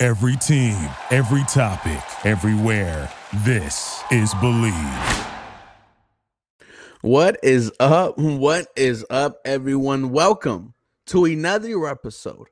Every team, every topic, everywhere. This is BLEAV. What is up? What is up, everyone? Welcome to another episode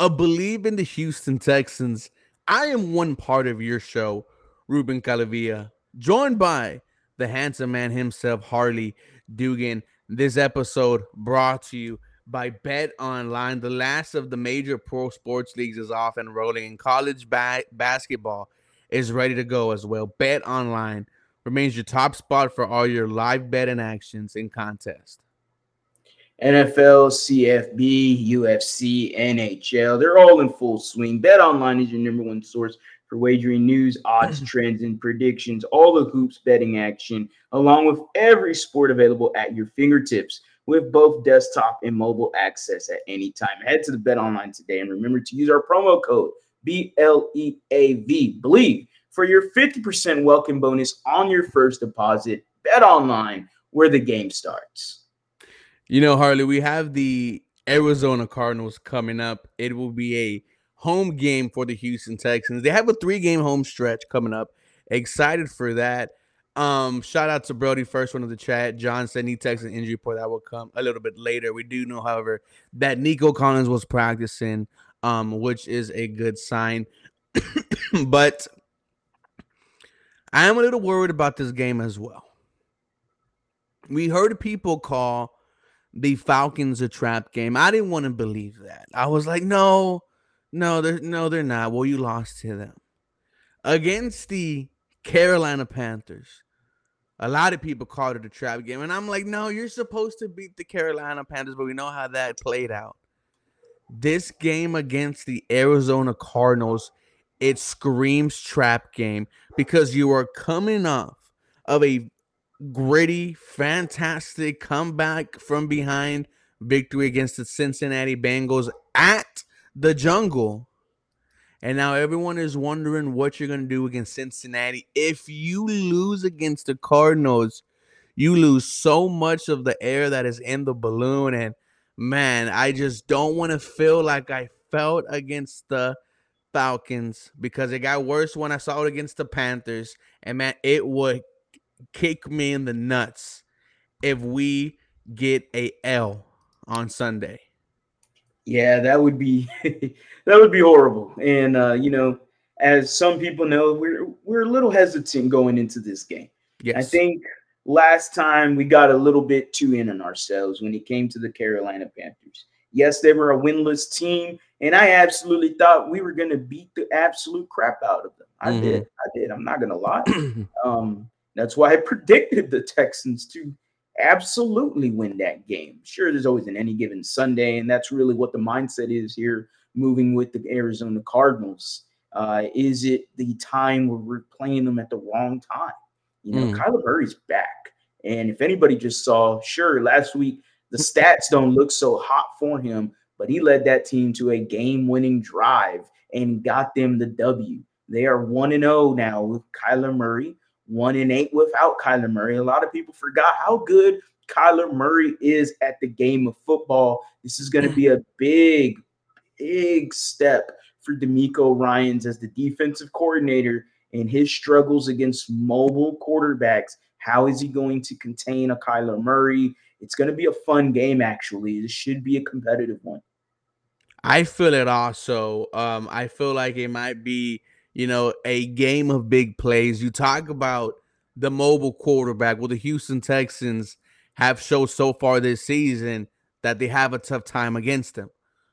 of BLEAV in the Houston Texans. I am one part of your show, Ruben Calavia, joined by the handsome man himself, Harley Dugan. This episode brought to you by Bet Online. The last of the major pro sports leagues is off and rolling, and college ba- basketball is ready to go as well. Bet Online remains your top spot for all your live betting actions and contests. NFL, CFB, UFC, NHL, they're all in full swing. Bet Online is your number one source for wagering news, odds, trends, and predictions, all the hoops betting action, along with every sport available at your fingertips with both desktop and mobile access at any time. Head to the Bet Online today and remember to use our promo code BLEAV, believe, for your 50% welcome bonus on your first deposit. Bet Online, where the game starts. You know, Harley, we have the Arizona Cardinals coming up. It will be a home game for the Houston Texans. They have a three game home stretch coming up. Excited for that. Um, shout out to Brody, first one of the chat. John said he texted an injury report that will come a little bit later. We do know, however, that Nico Collins was practicing, um, which is a good sign. but I am a little worried about this game as well. We heard people call the Falcons a trap game. I didn't want to believe that. I was like, no, no, they're no, they're not. Well, you lost to them against the Carolina Panthers. A lot of people called it a trap game, and I'm like, no, you're supposed to beat the Carolina Panthers, but we know how that played out. This game against the Arizona Cardinals, it screams trap game because you are coming off of a gritty, fantastic comeback from behind victory against the Cincinnati Bengals at the jungle. And now everyone is wondering what you're going to do against Cincinnati. If you lose against the Cardinals, you lose so much of the air that is in the balloon. And man, I just don't want to feel like I felt against the Falcons because it got worse when I saw it against the Panthers. And man, it would kick me in the nuts if we get a L on Sunday. Yeah, that would be that would be horrible. And uh, you know, as some people know, we're we're a little hesitant going into this game. Yes. I think last time we got a little bit too in on ourselves when it came to the Carolina Panthers. Yes, they were a winless team, and I absolutely thought we were going to beat the absolute crap out of them. I Mhm. did. I did. I'm not going to lie. um, that's why I predicted the Texans to absolutely win that game. Sure, there's always an any given Sunday, and that's really what the mindset is here moving with the Arizona Cardinals. Uh, is it the time where we're playing them at the wrong time? You know, Mm. Kyler Murray's back. And if anybody just saw, sure, last week the stats don't look so hot for him, but he led that team to a game winning drive and got them the W. They are 1 and 0 now with Kyler Murray, 1 and 8 without Kyler Murray. A lot of people forgot how good Kyler Murray is at the game of football. This is going to be a big, big step for DeMeco Ryans as the defensive coordinator and his struggles against mobile quarterbacks. How is he going to contain a Kyler Murray? It's going to be a fun game, actually. This should be a competitive one. I feel it also. Um, I feel like it might be, you know, a game of big plays. You talk about the mobile quarterback. Well, the Houston Texans have showed so far this season that they have a tough time against them.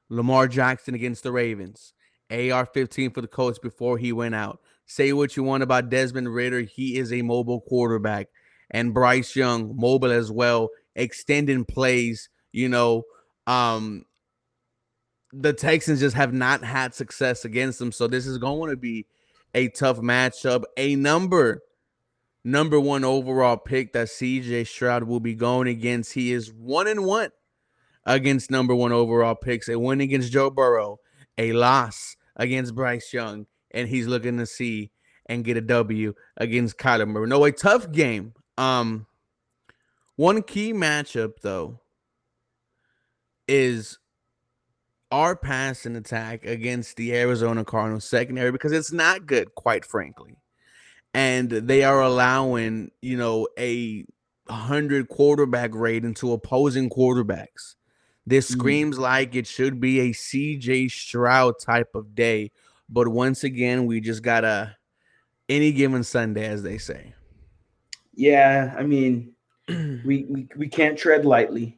Lamar Jackson against the Ravens. AR 15 for the Colts before he went out. Say what you want about Desmond Ridder. He is a mobile quarterback. And Bryce Young, mobile as well, extending plays, you know. Um, the Texans just have not had success against them. So this is going to be a tough matchup. A number number one overall pick that CJ Stroud will be going against. He is one and one against number one overall picks. A win against Joe Burrow, a loss against Bryce Young, and he's looking to see and get a W against Kyler Murray. No, a tough game. Um, one key matchup though is our passing attack against the Arizona Cardinals secondary because it's not good, quite frankly. And they are allowing, you know, a hundred quarterback rating to opposing quarterbacks. This mm-hmm. screams mm. like it should be a CJ Stroud type of day. But once again, we just gotta any given Sunday, as they say. Yeah, I mean, we, we we can't tread lightly.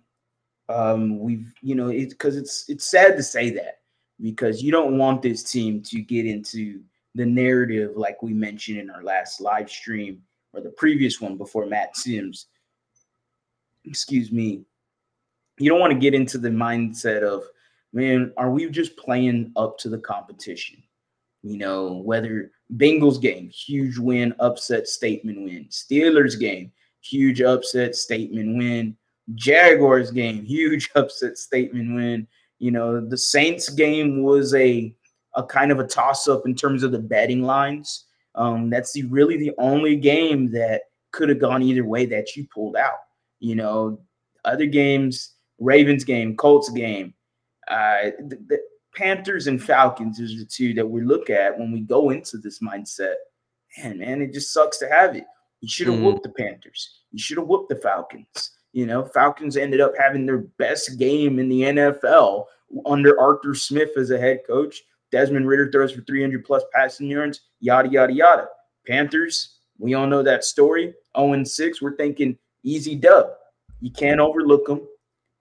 Um, we've you know it's because it's it's sad to say that because you don't want this team to get into the narrative like we mentioned in our last live stream or the previous one before Matt Sims. Excuse me. You don't want to get into the mindset of, man, are we just playing up to the competition? You know, whether Bengals game, huge win, upset statement win. Steelers game, huge upset statement win. Jaguars game, huge upset statement win. You know, the Saints game was a a kind of a toss up in terms of the betting lines. Um, that's the really the only game that could have gone either way that you pulled out. You know, other games, Ravens game, Colts game, uh, the, the Panthers and Falcons is the two that we look at when we go into this mindset. Man, man, it just sucks to have it. You should have mm. whooped the Panthers. You should have whooped the Falcons. You know, Falcons ended up having their best game in the NFL under Arthur Smith as a head coach. Desmond Ridder throws for 300 plus passing yards, yada, yada, yada. Panthers, we all know that story. 0 6, we're thinking easy dub. You can't overlook them.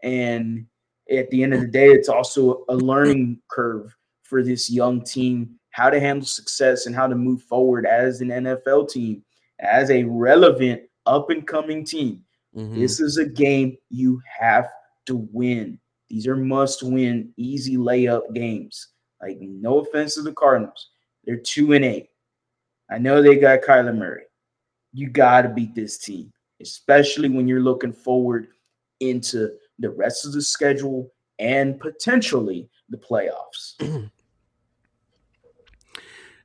And at the end of the day, it's also a learning curve for this young team how to handle success and how to move forward as an NFL team, as a relevant up and coming team. Mm-hmm. This is a game you have to win. These are must win, easy layup games. Like, no offense to the Cardinals, they're two and eight. I know they got Kyler Murray. You got to beat this team, especially when you're looking forward into the rest of the schedule and potentially the playoffs.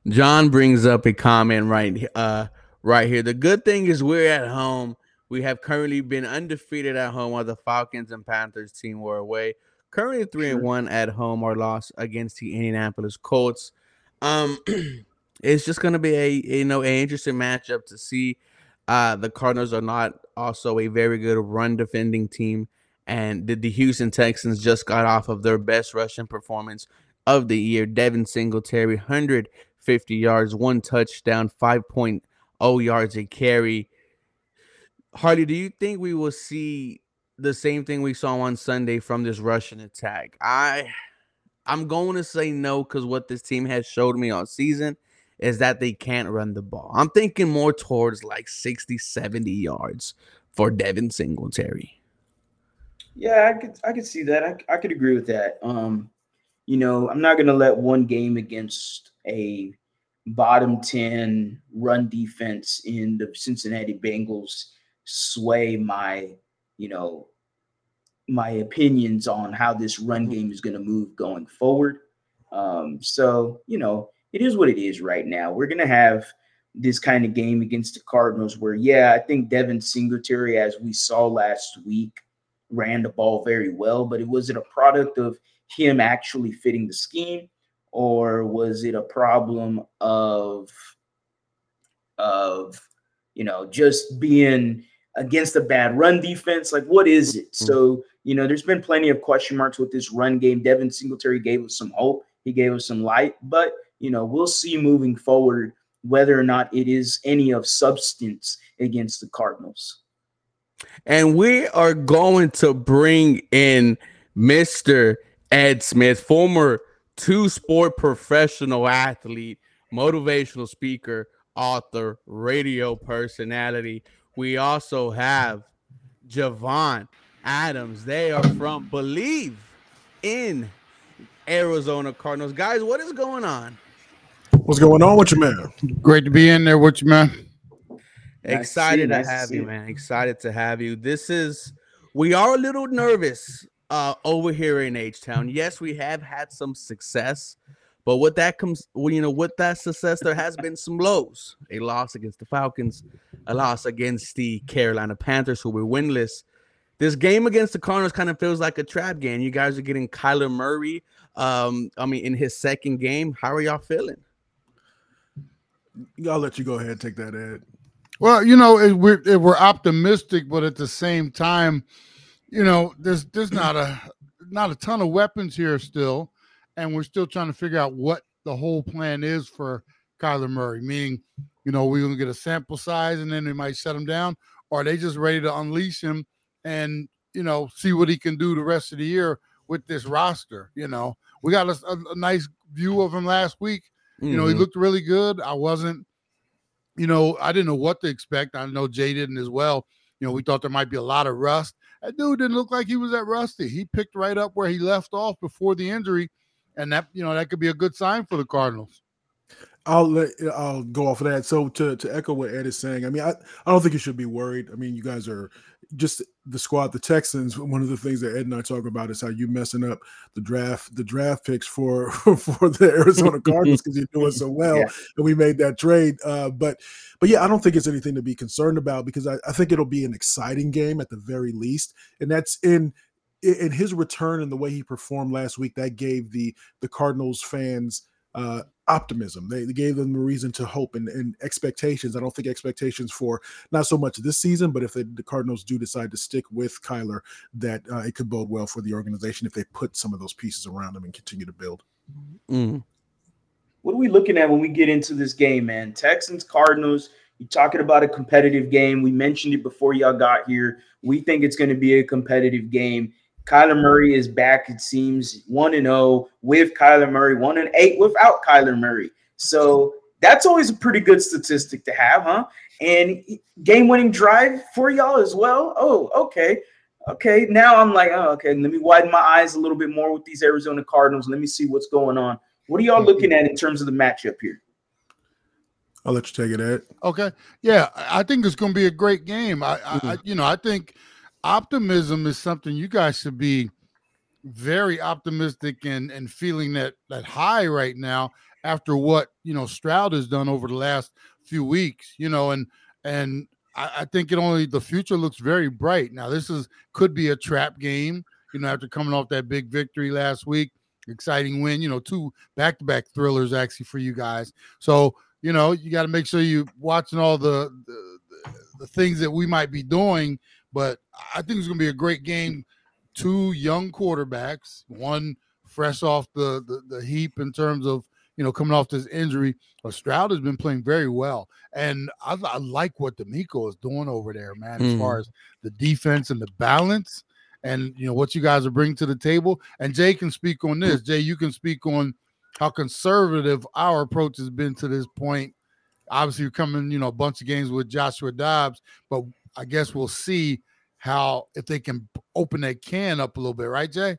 John brings up a comment right uh right here. The good thing is we're at home. We have currently been undefeated at home while the Falcons and Panthers team were away. Currently three and one at home or lost against the Indianapolis Colts. Um it's just gonna be a you know a interesting matchup to see. Uh the Cardinals are not also a very good run defending team and the, the Houston Texans just got off of their best rushing performance of the year. Devin Singletary, 150 yards, one touchdown, 5.0 yards a carry. Harley, do you think we will see the same thing we saw on Sunday from this rushing attack? I I'm going to say no because what this team has showed me all season is that they can't run the ball. I'm thinking more towards like 60, 70 yards for Devin Singletary. Yeah, I could I could see that. I, I could agree with that. Um, you know, I'm not gonna let one game against a bottom 10 run defense in the Cincinnati Bengals sway my, you know, my opinions on how this run mm-hmm. game is going to move going forward. Um, so, you know, it is what it is right now. We're going to have this kind of game against the Cardinals where, yeah, I think Devin Singletary, as we saw last week, ran the ball very well, but it was it a product of him actually fitting the scheme, or was it a problem of of you know just being against a bad run defense? Like, what is it? Mm-hmm. So, you know, there's been plenty of question marks with this run game. Devin Singletary gave us some hope, he gave us some light, but you know, we'll see moving forward whether or not it is any of substance against the Cardinals. And we are going to bring in Mr. Ed Smith, former two sport professional athlete, motivational speaker, author, radio personality. We also have Javon Adams. They are from BLEAV in Arizona Cardinals. Guys, what is going on? What's going on with you, man? Great to be in there with you, man. Excited to to to have you, you. man. Excited to have you. This is we are a little nervous uh over here in H Town. Yes, we have had some success, but with that comes well, you know, with that success, there has been some lows. A loss against the Falcons, a loss against the Carolina Panthers, who were winless. This game against the Cardinals kind of feels like a trap game. You guys are getting Kyler Murray. Um, I mean, in his second game. How are y'all feeling? I'll let you go ahead and take that, Ed. Well, you know, it, we're it, we're optimistic, but at the same time, you know, there's there's not a not a ton of weapons here still, and we're still trying to figure out what the whole plan is for Kyler Murray. Meaning, you know, we're gonna get a sample size, and then they might shut him down, or are they just ready to unleash him and you know see what he can do the rest of the year with this roster? You know, we got a, a- nice view of him last week. You know, he Mhm. looked really good. I wasn't, you know, I didn't know what to expect. I know Jay didn't as well. You know, we thought there might be a lot of rust. That dude didn't look like he was that rusty. He picked right up where he left off before the injury, and that you know that could be a good sign for the Cardinals. I'll let I'll go off of that. So to to echo what Ed is saying, I mean, I, I don't think you should be worried. I mean, you guys are just the squad, the Texans. One of the things that Ed and I talk about is how you messing up the draft, the draft picks for for the Arizona Cardinals because you're doing so well, Yeah. and we made that trade. Uh, but but yeah, I don't think it's anything to be concerned about because I, I think it'll be an exciting game at the very least, and that's in in his return and the way he performed last week. That gave the the Cardinals fans uh, optimism. They, they gave them a reason to hope and, and expectations. I don't think expectations for not so much this season, but if they, the Cardinals do decide to stick with Kyler, that uh, it could bode well for the organization if they put some of those pieces around them and continue to build. Mhm. What are we looking at when we get into this game, man? Texans, Cardinals. You're talking about a competitive game. We mentioned it before y'all got here. We think it's going to be a competitive game. Kyler Murray is back, it seems, 1 and 0 with Kyler Murray, 1 and 8 without Kyler Murray. So that's always a pretty good statistic to have, huh? And game winning drive for y'all as well. Oh, okay. Okay. Now I'm like, oh, okay. Let me widen my eyes a little bit more with these Arizona Cardinals. Let me see what's going on. What are y'all mm-hmm. looking at in terms of the matchup here? I'll let you take it, Ed. Okay, yeah, I I think it's going to be a great game. I, I, I, mm-hmm. you know, I think optimism is something you guys should be very optimistic and and feeling that that high right now after what you know Stroud has done over the last few weeks. You know, and and I, I think it only the future looks very bright. Now this is could be a trap game. You know, after coming off that big victory last week, exciting win. You know, two back to back thrillers actually for you guys. So you know, you got to make sure you watching all the, the the things that we might be doing. But I think it's going to be a great game. Two young quarterbacks, one fresh off the, the the heap in terms of you know coming off this injury. But Stroud has been playing very well, and I, I like what DeMeco is doing over there, man. As far mm-hmm. as the defense and the balance, and you know what you guys are bringing to the table. And Jay can speak on this. Jay, you can speak on how conservative our approach has been to this point. Obviously, you're coming, you know, a bunch of games with Joshua Dobbs, but I guess we'll see how if they can open that can up a little bit, right, Jay?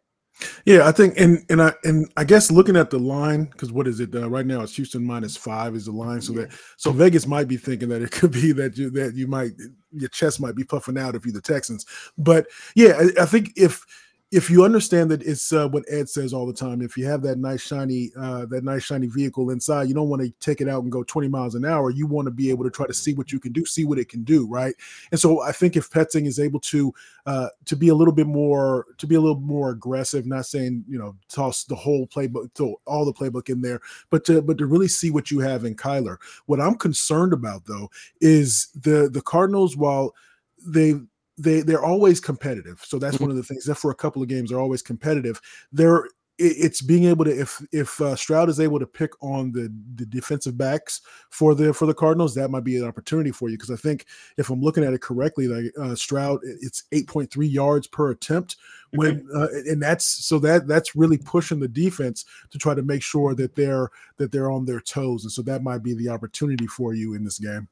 Yeah, I think, and and I and I guess looking at the line because what is it uh, right now? It's Houston minus five is the line, so that so Vegas might be thinking that it could be that you that you might your chest might be puffing out if you're the Texans, but yeah, I, I think if if you understand that it's uh, what Ed says all the time, if you have that nice shiny uh, that nice shiny vehicle inside, you don't want to take it out and go 20 miles an hour. You want to be able to try to see what you can do, see what it can do, right? And so I think if Petzing is able to uh, to be a little bit more to be a little more aggressive, not saying you know toss the whole playbook, to all the playbook in there, but to but to really see what you have in Kyler. What I'm concerned about though is the the Cardinals, while they they they're always competitive. So that's one of the things. That for a couple of games, they're always competitive. They're it's being able to if if uh, Stroud is able to pick on the the defensive backs for the for the Cardinals, that might be an opportunity for you because I think if I'm looking at it correctly, like uh, Stroud, it's 8.3 yards per attempt when uh, and that's so that that's really pushing the defense to try to make sure that they're that they're on their toes, and so that might be the opportunity for you in this game.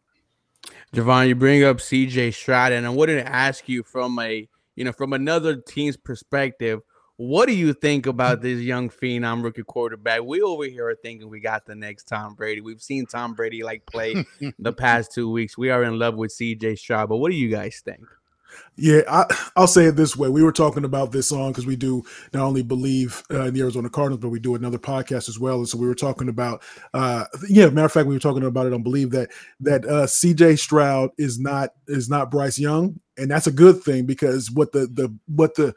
Javon, you bring up CJ Stroud, and I wanted to ask you from a you know from another team's perspective, What do you think about this young phenom rookie quarterback? We over here are thinking we got the next Tom Brady. We've seen Tom Brady like play the past two weeks. We are in love with CJ Stroud, but what do you guys think? Yeah, I, will say it this way. We were talking about this song because we do not only believe uh, in the Arizona Cardinals, but we do another podcast as well. And so we were talking about, uh, yeah, matter of fact, we were talking about it on BLEAV that that uh, C.J. Stroud is not is not Bryce Young, and that's a good thing because what the the what the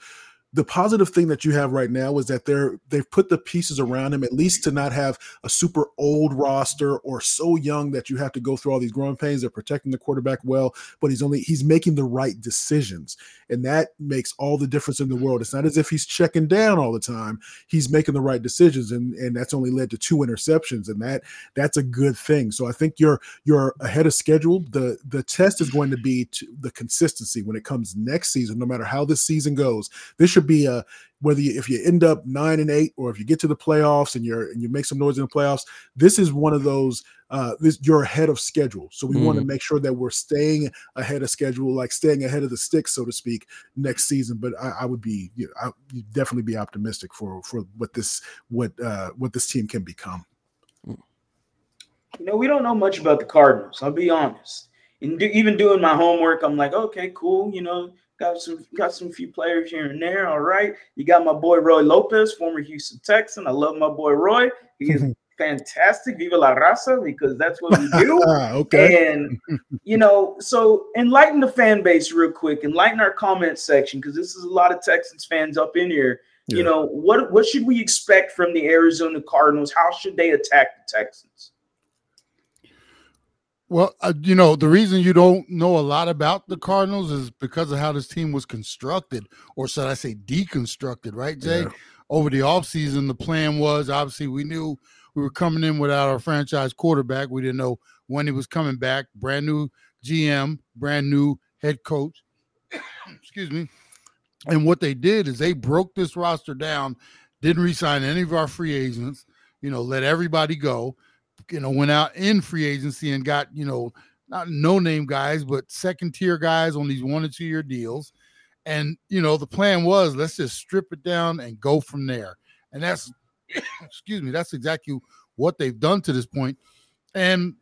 the positive thing that you have right now is that they're they've put the pieces around him at least to not have a super old roster or so young that you have to go through all these growing pains. They're protecting the quarterback well, but he's only he's making the right decisions, and that makes all the difference in the world. It's not as if he's checking down all the time; he's making the right decisions, and and that's only led to two interceptions, and that that's a good thing. So I think you're you're ahead of schedule. the The test is going to be to the consistency when it comes next season, no matter how this season goes. This should be a whether you, if you end up nine and eight or if you get to the playoffs and you're and you make some noise in the playoffs. This is one of those. Uh, this you're ahead of schedule, so we mm. want to make sure that we're staying ahead of schedule, like staying ahead of the sticks, so to speak, next season. But I, I would be, you know, I, definitely be optimistic for for what this what uh, what this team can become. You know, we don't know much about the Cardinals. I'll be honest. And do, even doing my homework, I'm like, okay, cool. You know, Got some got some few players here and there. All right. You got my boy Roy Lopez, former Houston Texan. I love my boy Roy. He is fantastic. Viva la raza, because that's what we do. Ah, okay. And you know, so enlighten the fan base real quick, enlighten our comment section, because this is a lot of Texans fans up in here. Yeah. You know, what what should we expect from the Arizona Cardinals? How should they attack the Texans? Well, uh, you know, the reason you don't know a lot about the Cardinals is because of how this team was constructed, or should I say deconstructed, right, Jay? Yeah. Over the offseason, the plan was obviously we knew we were coming in without our franchise quarterback. We didn't know when he was coming back. Brand new GM, brand new head coach. Excuse me. And what they did is they broke this roster down, didn't resign any of our free agents, you know, let everybody go you know, went out in free agency and got, you know, not no name guys, but second tier guys on these one or two year deals. And, you know, the plan was let's just strip it down and go from there. And that's, excuse me, that's exactly what they've done to this point. And,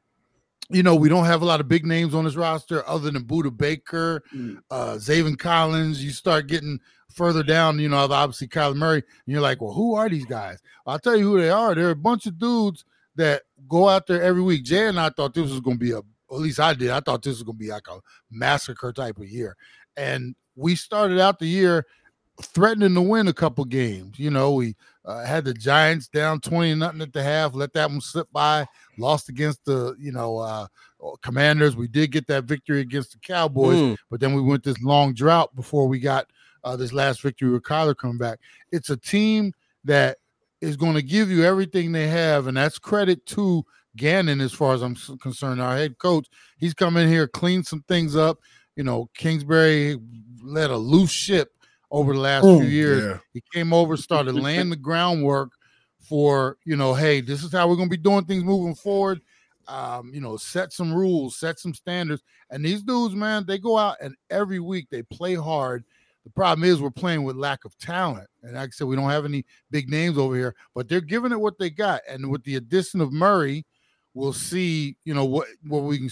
you know, we don't have a lot of big names on this roster other than Budda Baker, mm. uh, Zaven Collins. You start getting further down, you know, obviously Kyler Murray, and you're like, well, who are these guys? I'll tell you who they are. They're a bunch of dudes that go out there every week. Jay and I thought this was going to be a, at least I did. I thought this was going to be like a massacre type of year. And we started out the year threatening to win a couple games. You know, we uh, had the Giants down 20 nothing at the half, let that one slip by, lost against the, you know, uh, commanders. We did get that victory against the Cowboys, mm. but then we went this long drought before we got uh, this last victory with Kyler coming back. It's a team that is going to give you everything they have, and that's credit to Gannon as far as I'm concerned. Our head coach, he's come in here, cleaned some things up. You know, Kingsbury led a loose ship over the last few years. Yeah. He came over, started laying the groundwork for you know, hey, this is how we're going to be doing things moving forward. Um, you know, set some rules, set some standards. And these dudes, man, they go out and every week they play hard the problem is we're playing with lack of talent. And like I said, we don't have any big names over here, but they're giving it what they got. And with the addition of Murray, we'll see, you know, what what we can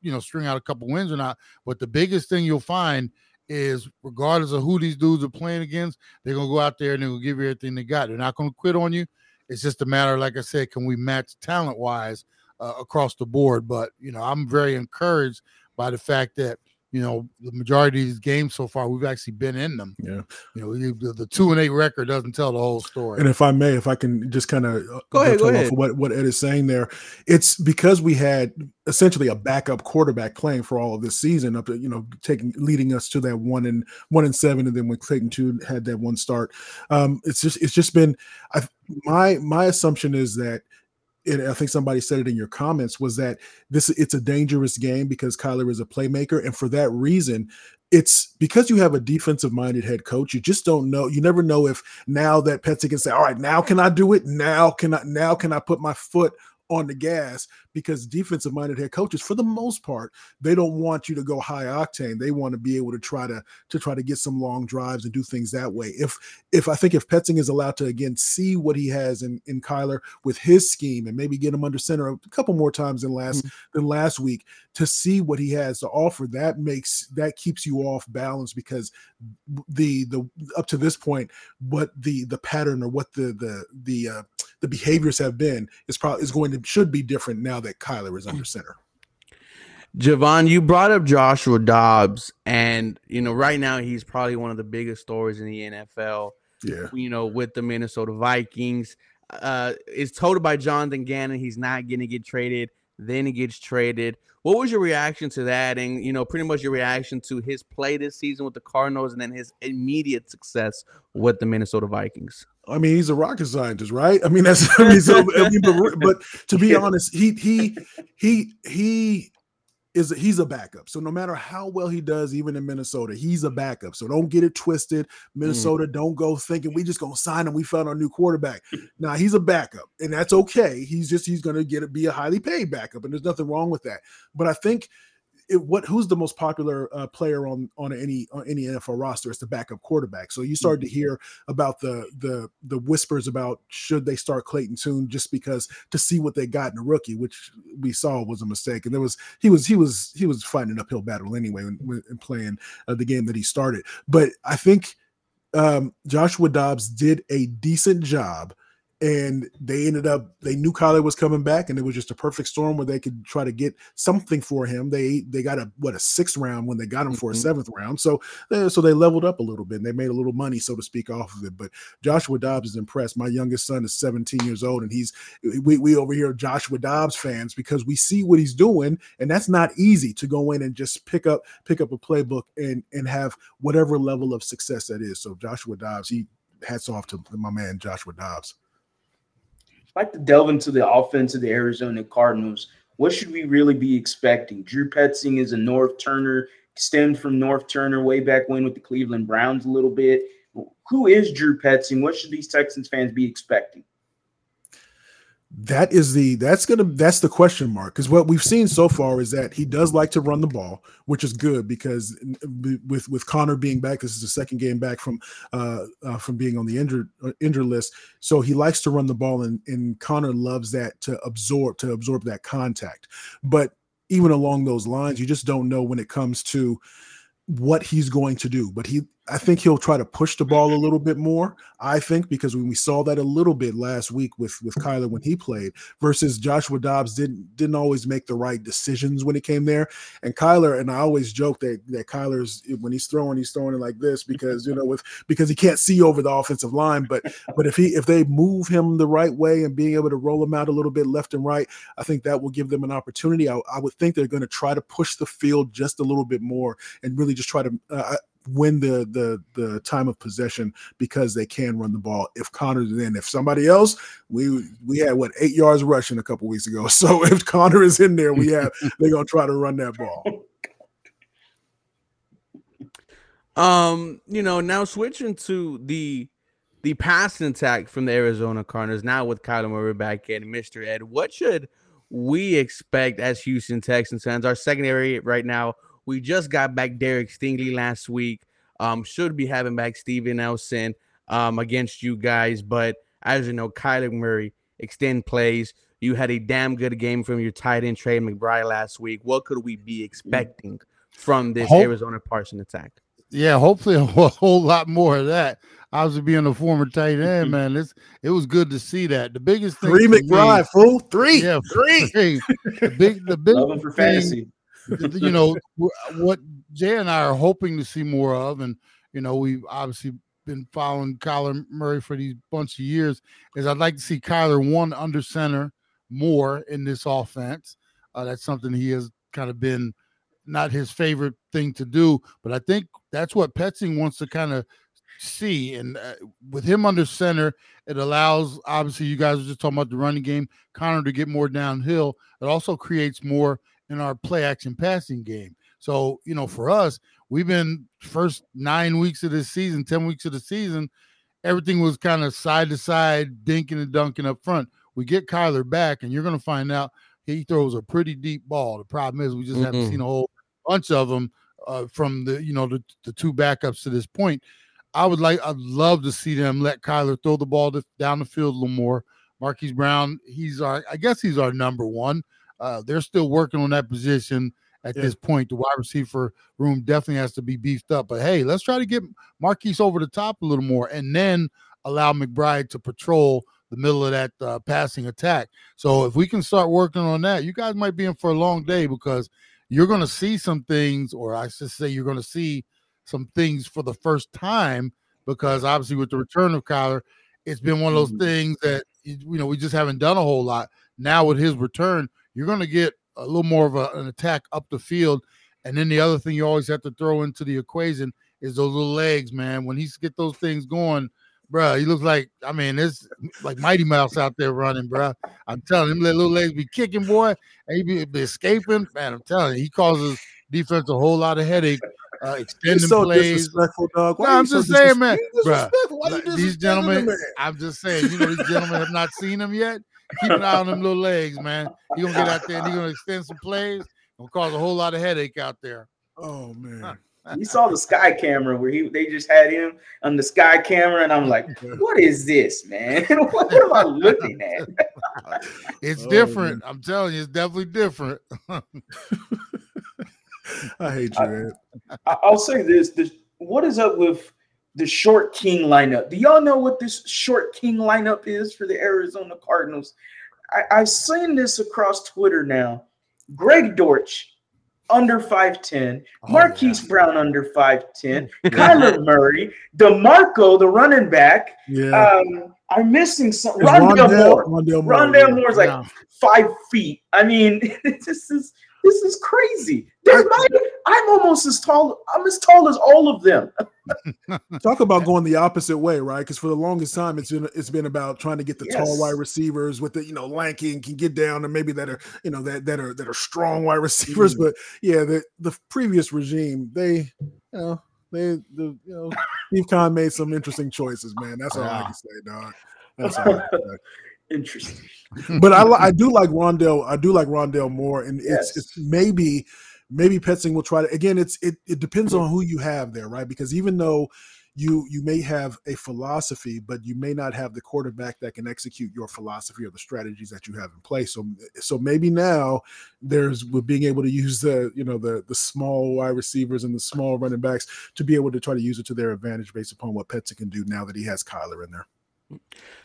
you know string out a couple wins or not. But the biggest thing you'll find is regardless of who these dudes are playing against, they're gonna go out there and they're gonna give you everything they got. They're not gonna quit on you. It's just a matter, like I said, can we match talent wise uh, across the board? But you know, I'm very encouraged by the fact that you know, the majority of these games so far, we've actually been in them. Yeah. You know, the, the two and eight record doesn't tell the whole story. And if I may, if I can just kind of uh, go ahead, go ahead. what, what Ed is saying there, it's because we had essentially a backup quarterback playing for all of this season up to, you know, taking, leading us to that one and one and seven. And then when Clayton Tune had that one start, um, it's just, it's just been, I, my, my assumption is that I think somebody said it in your comments was that this it's a dangerous game because Kyler is a playmaker, and for that reason, it's because you have a defensive minded head coach. You just don't know. You never know if now that Petsy can say, "All right, now can I do it? Now can I? Now can I put my foot on the gas because defensive minded head coaches, for the most part, they don't want you to go high octane. They want to be able to try to to try to get some long drives and do things that way. If if I think if Petzing is allowed to again see what he has in in Kyler with his scheme and maybe get him under center a couple more times than last mm-hmm. than last week to see what he has to offer, that makes that keeps you off balance because the the up to this point, what the the pattern or what the the the uh, the behaviors have been is probably is going to should be different now that Kyler is under center. Javon, you brought up Joshua Dobbs, and you know right now he's probably one of the biggest stories in the NFL. Yeah, you know with the Minnesota Vikings. Uh, it's told by Jonathan Gannon he's not going to get traded. Then he gets traded. What was your reaction to that? And you know, pretty much your reaction to his play this season with the Cardinals, and then his immediate success with the Minnesota Vikings. I mean, he's a rocket scientist, right? I mean, that's I mean, so, I mean but, but to be honest, he he he he is a, he's a backup. So no matter how well he does, even in Minnesota, he's a backup. So don't get it twisted. Mm. Minnesota, mm. don't go thinking we just gonna sign him. We found our new quarterback. now he's a backup, and that's okay. He's just he's gonna get it be a highly paid backup, and there's nothing wrong with that. But I think it, what who's the most popular uh, player on on any on any NFL roster? It's the backup quarterback. So you started to mm-hmm. hear about the the the whispers about should they start Clayton Tune just because to see what they got in a rookie, which we saw was a mistake. And there was he was he was he was fighting an uphill battle anyway when, when playing uh, the game that he started. But I think um, Joshua Dobbs did a decent job and they ended up they knew Kyler was coming back, and it was just a perfect storm where they could try to get something for him. They they got a what a sixth round when they got him for mm-hmm. a seventh round, so they, so they leveled up a little bit. and They made a little money, so to speak, off of it. But Joshua Dobbs is impressed. My youngest son is 17 years old, and he's we we over here Joshua Dobbs fans because we see what he's doing, and that's not easy to go in and just pick up pick up a playbook and and have whatever level of success that is. So Joshua Dobbs, he hats off to my man Joshua Dobbs like to delve into the offense of the Arizona Cardinals. What should we really be expecting? Drew Petzing is a Norv Turner, stemmed from Norv Turner way back when with the Cleveland Browns a little bit. Who is Drew Petzing? What should these Texans fans be expecting? That is the that's gonna that's the question mark because what we've seen so far is that he does like to run the ball which is good because with with Conner being back this is the second game back from uh, uh from being on the injured uh, injured list. So he likes to run the ball and and Conner loves that to absorb to absorb that contact. But even along those lines you just don't know when it comes to what he's going to do. But he I think he'll try to push the ball a little bit more. I think because when we saw that a little bit last week with with Kyler when he played versus Joshua Dobbs didn't didn't always make the right decisions when it came there. And Kyler and I always joke that that Kyler's when he's throwing he's throwing it like this because you know with because he can't see over the offensive line. But but if he if they move him the right way and being able to roll him out a little bit left and right, I think that will give them an opportunity. I, I would think they're going to try to push the field just a little bit more and really just try to. Uh, win the the the time of possession because they can run the ball. If Conner's in, if somebody else, we we had what eight yards rushing a couple weeks ago. So if Conner is in there, we have they're gonna try to run that ball. Um, you know, now switching to the the passing attack from the Arizona Cardinals now with Kyler Murray back in, Mr. Ed, what should we expect as Houston Texans fans? Our secondary right now we just got back Derek Stingley last week. Um, should be having back Steven Nelson um, against you guys. But as you know, Kyler Murray extend plays. You had a damn good game from your tight end Trey McBride last week. What could we be expecting from this Hope, Arizona Parson attack? Yeah, hopefully a whole lot more of that. Obviously, being a former tight end, man, it's it was good to see that. The biggest thing, three McBride, me, fool, three, yeah, three. three. The big, the big thing, for fantasy you know what Jay and I are hoping to see more of, and you know we've obviously been following Kyler Murray for these bunch of years. Is I'd like to see Kyler one under center more in this offense. Uh, that's something he has kind of been not his favorite thing to do, but I think that's what Petzing wants to kind of see. And uh, with him under center, it allows obviously you guys are just talking about the running game, Conner to get more downhill. It also creates more in our play action passing game. So, you know, for us, we've been first nine weeks of this season, 10 weeks of the season, everything was kind of side to side, dinking and dunking up front. we get Kyler back, and you're going to find out he throws a pretty deep ball. The problem is we just haven't seen a whole bunch of them uh, from the you know the, the two backups to this point. I would like I'd love to see them let Kyler throw the ball to, down the field a little more. Marquise Brown, he's our I guess he's our number one. Uh, they're still working on that position at Yeah. this point. The wide receiver room definitely has to be beefed up. But hey, let's try to get Marquise over the top a little more, and then allow McBride to patrol the middle of that uh, passing attack. So if we can start working on that, you guys might be in for a long day because you're going to see some things, or I should say, you're going to see some things for the first time because obviously with the return of Kyler, it's been one of those Mhm. things that you know we just haven't done a whole lot. Now with his return, you're going to get a little more of a, an attack up the field, and then the other thing you always have to throw into the equation is those little legs, man. When he's get those things going, bruh, he looks like I mean, it's like Mighty Mouse out there running, bruh. I'm telling him, let little legs be kicking, boy, and he be, be escaping. Man, I'm telling you, he causes defense a whole lot of headache. Uh, You're extending so plays. disrespectful, dog. No, Why you I'm so just saying, man, disres- bruh, disrespectful? Why Like, disrespecting these the gentlemen? I'm just saying, you know, these gentlemen have not seen him yet. Keep an eye on them little legs, man. He gonna get out there and he gonna extend some plays. Gonna cause a whole lot of headache out there. Oh man. You saw the sky camera where he they just had him on the sky camera, and I'm like, what is this, man? what, what am I looking at? It's Oh, different. I'm telling you, it's definitely different. I hate you, man. I- I'll say this: this what is up with the short king lineup? Do y'all know what this short king lineup is for the Arizona Cardinals? I, I've seen this across Twitter now. Greg Dortch under 5'10, Oh, Marquise yeah. Brown under 5'10, Kyler Murray, Demercado, the running back. Yeah. Um, I'm missing some. It's Rondale Moore. Rondale Moore. Rondale yeah. Like five feet. I mean, this is this is crazy. They're my, I'm almost as tall. I'm as tall as all of them. Talk about going the opposite way, right? Because for the longest time, it's been it's been about trying to get the tall wide receivers with the you know lanky and can get down, and maybe that are you know that that are that are strong wide receivers. Mhm. But yeah, the the previous regime, they you know they the you know Steve Keim made some interesting choices, man. That's all I can say, dog. That's all I can say. Interesting. but I, I do like Rondale. I do like Rondale Moore, and Yes. it's it's maybe maybe Petzing will try to again. It's it it depends on who you have there, right? Because even though you you may have a philosophy, but you may not have the quarterback that can execute your philosophy or the strategies that you have in place. So so maybe now there's with being able to use the you know the the small wide receivers and the small running backs to be able to try to use it to their advantage based upon what Petzing can do now that he has Kyler in there.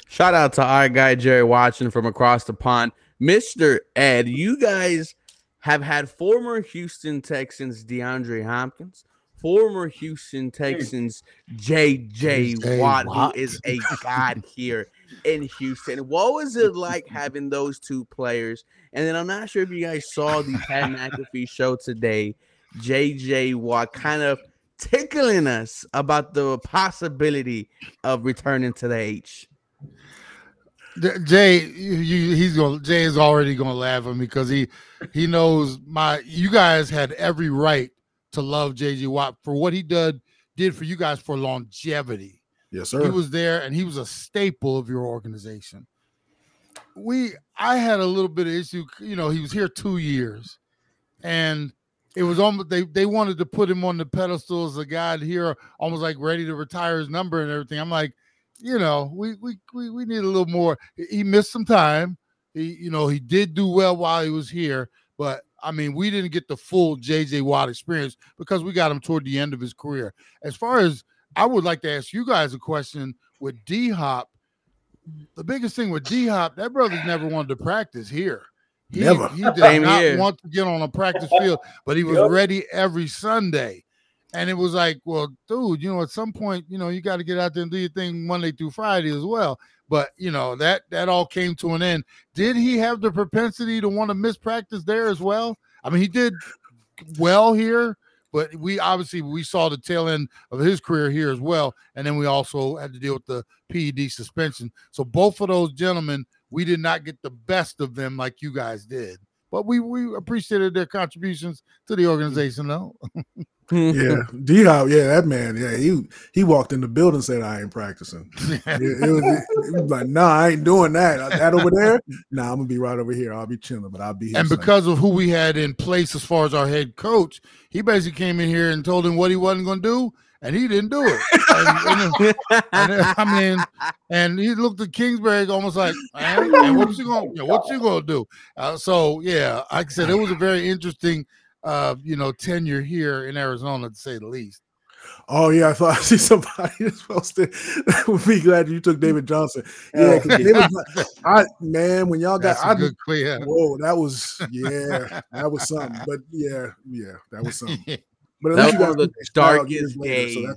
Shout out to our guy Jerry Watson from across the pond. Mr. Ed, you guys have had former Houston Texans DeAndre Hopkins, former Houston Texans JJ Watt. who is a god here in Houston. What was it like having those two players? And then I'm not sure if you guys saw the Pat McAfee show today. JJ Watt kind of tickling us about the possibility of returning to the H. Jay, you, you- he's going. Jay is already going to laugh at me because he he knows my. You guys had every right to love JJ Watt for what he did did for you guys for longevity. Yes, sir. He was there and he was a staple of your organization. We, I had a little bit of issue. You know, he was here two years, and it was almost they they wanted to put him on the pedestal as a guy here, almost like ready to retire his number and everything. I'm like, you know, we we we, we need a little more. He missed some time. He, you know, he did do well while he was here, but I mean, we didn't get the full JJ Watt experience because we got him toward the end of his career. As far as I would like to ask you guys a question with D Hop. The biggest thing with D Hop, that brother's never wanted to practice here. He, Never. He did Same not here. want to get on a practice field, but he was Yep. ready every Sunday. And it was like, well, dude, you know, at some point, you know, you got to get out there and do your thing Monday through Friday as well. But you know, that that all came to an end. Did he have the propensity to want to miss practice there as well? I mean, he did well here, but we obviously we saw the tail end of his career here as well. And then we also had to deal with the PED suspension. So both of those gentlemen, we did not get the best of them like you guys did. But we we appreciated their contributions to the organization, though. yeah, D Hop, yeah, that man, yeah, he he walked in the building and said, "I ain't practicing." it, it, was, it, was, like, "No, nah, I ain't doing that. That over there, nah, I'm gonna be right over here. I'll be chilling, but I'll be here." And because of who we had in place as far as our head coach, he basically came in here and told him what he wasn't gonna do, and he didn't do it. and, and, and, I mean, and he looked at Kingsbury almost like, and what you gonna, you know, what you gonna do? Uh, so yeah, like I said, it was a very interesting uh, you know, tenure here in Arizona, to say the least. Oh yeah, I thought I see somebody that's posted. would be glad you took David Johnson. Yeah, David, I man, when y'all got, I good clear. Whoa, that was yeah, that was something. But yeah, yeah, that was something. But that was one of the darkest days. so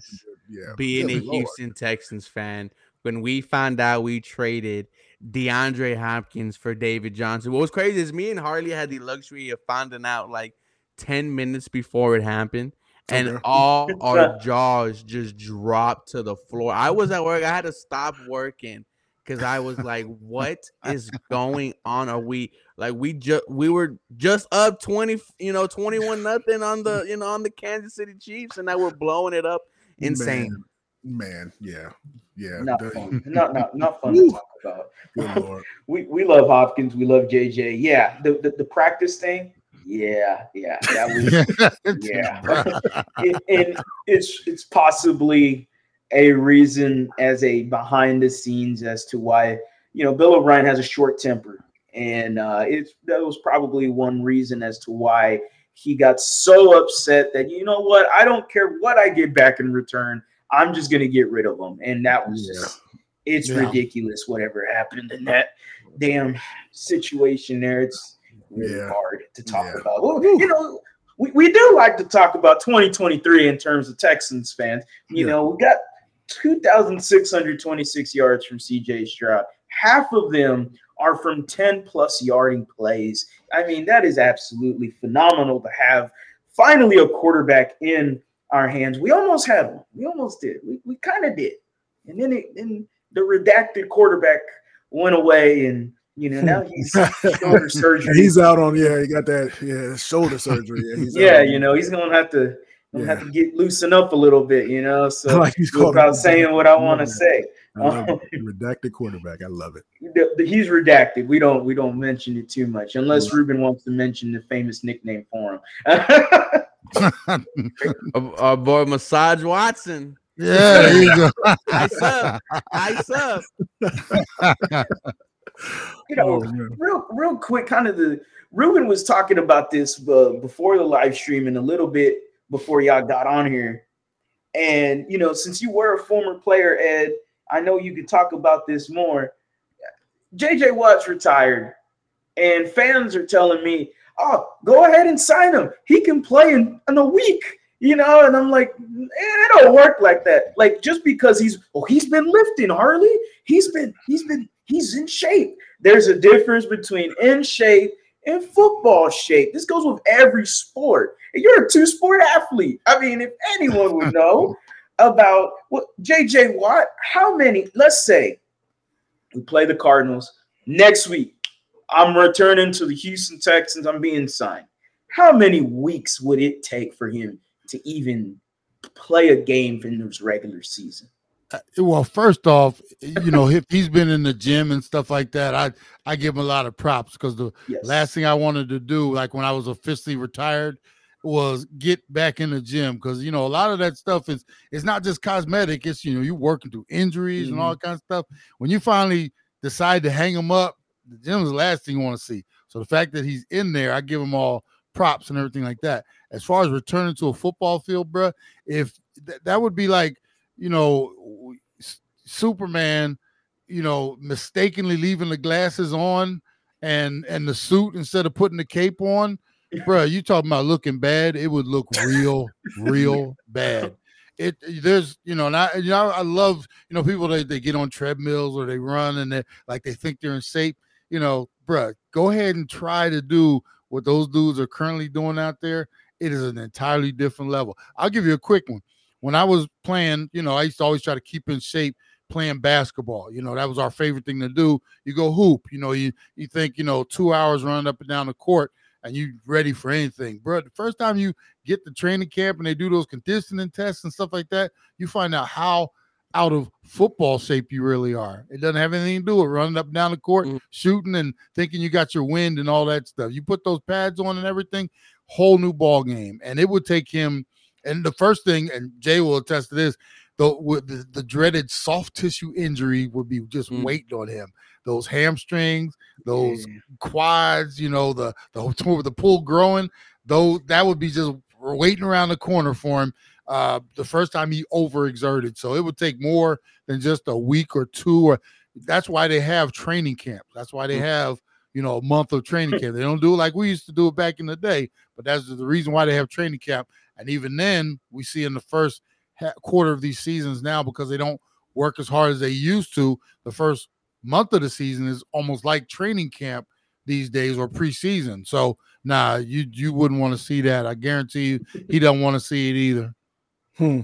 yeah, being good a Lord. Houston Texans fan when we found out we traded DeAndre Hopkins for David Johnson. What was crazy is me and Harley had the luxury of finding out like 10 minutes before it happened and okay. all our jaws just dropped to the floor. I was at work. I had to stop working because I was like, "What is going on? Are we like we just we were just up twenty, you know, twenty one nothing on the you know on the Kansas City Chiefs, and now we're blowing it up, insane." Man, man yeah, yeah, not fun, not not not fun to talk about. Good Lord. we we love Hopkins, we love JJ. Yeah, the the, the practice thing yeah, yeah, that was yeah. it, and it's it's possibly a reason as a behind the scenes as to why you know Bill O'Brien has a short temper, and uh, it's that was probably one reason as to why he got so upset that you know what I don't care what I get back in return, I'm just gonna get rid of him, and that was yeah. just it's yeah. ridiculous whatever happened in that damn situation there. It's really yeah. hard to talk yeah. about. Well, you know, we, we do like to talk about 2023 in terms of Texans fans. You yeah. know, we got 2,626 yards from CJ Stroud. Half of them are from 10 plus yarding plays. I mean, that is absolutely phenomenal to have finally a quarterback in our hands. We almost had one. We almost did. We, we kind of did. And then it, then the redacted quarterback went away and you know, now he's shoulder surgery. He's out on yeah, he got that yeah shoulder surgery. Yeah, yeah you know, he's gonna have to yeah. have to get loosen up a little bit, you know. So like without saying what I want to say. Um, redacted quarterback. I love it. The, the, he's redacted. We don't we don't mention it too much unless Ruben wants to mention the famous nickname for him. our, boy Massage Watson. Yeah, there you go. Ice up. Ice up you know, oh, real real quick, kind of the Ruben was talking about this uh, before the live stream and a little bit before y'all got on here. And you know, since you were a former player, Ed, I know you could talk about this more. JJ Watt's retired, and fans are telling me, "Oh, go ahead and sign him. He can play in, in a week." You know, and I'm like, it don't work like that. Like just because he's oh he's been lifting Harley, he's been he's been he's in shape. There's a difference between in shape and football shape. This goes with every sport. You're a two sport athlete. I mean, if anyone would know about what JJ Watt, how many, let's say we play the Cardinals next week. I'm returning to the Houston Texans. I'm being signed. How many weeks would it take for him to even play a game in this regular season? Uh, well, first off, you know, if he's been in the gym and stuff like that, I I give him a lot of props because the yes. last thing I wanted to do, like when I was officially retired, was get back in the gym because you know a lot of that stuff is it's not just cosmetic. It's you know you working through injuries mm-hmm. and all mm-hmm. kinds of stuff. When you finally decide to hang him up, the gym is the last thing you want to see. So the fact that he's in there, I give him all props and everything like that. As far as returning to a football field, bro, if th- that would be like you know, Superman, you know, mistakenly leaving the glasses on and and the suit instead of putting the cape on, bro. You talking about looking bad? It would look real, real bad. It there's you know, and I you know I love you know people they, they get on treadmills or they run and they like they think they're in shape. You know, bro, go ahead and try to do what those dudes are currently doing out there. It is an entirely different level. I'll give you a quick one when I was playing, you know, I used to always try to keep in shape playing basketball. You know, that was our favorite thing to do. You go hoop, you know, you you think, you know, two hours running up and down the court. And you ready for anything, bro. The first time you get to training camp and they do those conditioning tests and stuff like that, you find out how out of football shape you really are. It doesn't have anything to do with running up and down the court, mm. shooting and thinking you got your wind and all that stuff. You put those pads on and everything, whole new ball game. And it would take him. And the first thing, and Jay will attest to this, the the, the dreaded soft tissue injury would be just mm. waiting on him. Those hamstrings, those yeah. quads, you know, the the the pull growing, though that would be just waiting around the corner for him uh, the first time he overexerted. So it would take more than just a week or two. Or that's why they have training camps. That's why they mm. have you know a month of training camp. They don't do it like we used to do it back in the day. But that's the reason why they have training camp. And even then, we see in the first quarter of these seasons now because they don't work as hard as they used to. The first month of the season is almost like training camp these days or preseason. So nah, you you wouldn't want to see that. I guarantee you, he don't want to see it either. Hmm.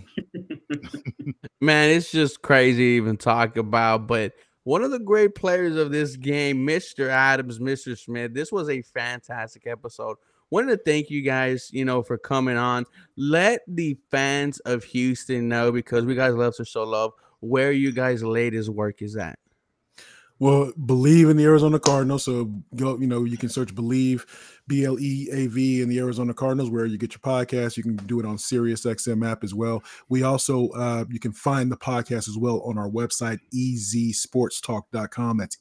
Man, it's just crazy to even talk about. But one of the great players of this game, Mr. Adams, Mr. Smith, this was a fantastic episode. Wanted to thank you guys, you know, for coming on. Let the fans of Houston know because we guys love to show love where you guys' latest work is at. Well, BLEAV in the Arizona Cardinals. So go, you know, you can search BLEAV B L E A V in the Arizona Cardinals where you get your podcast. You can do it on Sirius XM app as well. We also uh, you can find the podcast as well on our website ezsportstalk.com. That's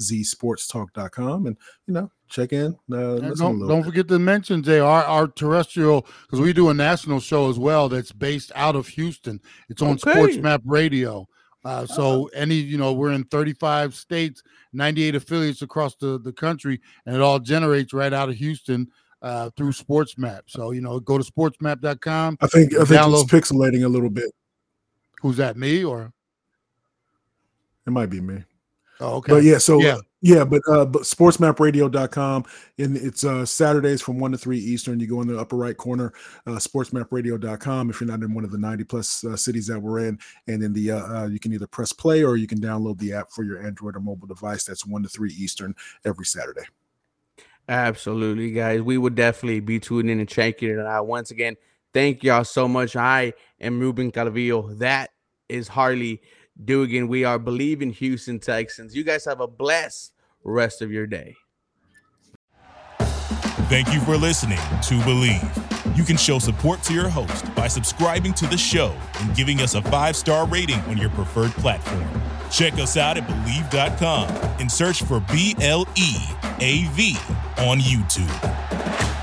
ezsportstalk.com, and you know check in. Uh, don't, don't forget to mention Jay our, our terrestrial because we do a national show as well that's based out of Houston. It's on okay. SportsMap Radio. Uh, so any, you know, we're in 35 states, 98 affiliates across the, the country, and it all generates right out of Houston uh, through SportsMap. So, you know, go to sportsmap.com. I think I think download. it's pixelating a little bit. Who's that? Me or it might be me. Oh, okay. But yeah, so yeah, yeah but uh but sportsmapradio.com and it's uh Saturdays from 1 to 3 Eastern. You go in the upper right corner, uh sportsmapradio.com if you're not in one of the 90 plus uh, cities that we're in. And then the uh, uh, you can either press play or you can download the app for your Android or mobile device. That's 1 to 3 Eastern every Saturday. Absolutely, guys. We would definitely be tuning in and checking it out. Once again, thank y'all so much. I am Ruben Calvillo. That is Harley Dugan. We are believing Houston Texans. You guys have a blessed rest of your day. Thank you for listening to BLEAV. You can show support to your host by subscribing to the show and giving us a five star rating on your preferred platform. Check us out at Bleav.com and search for B L E A V on YouTube.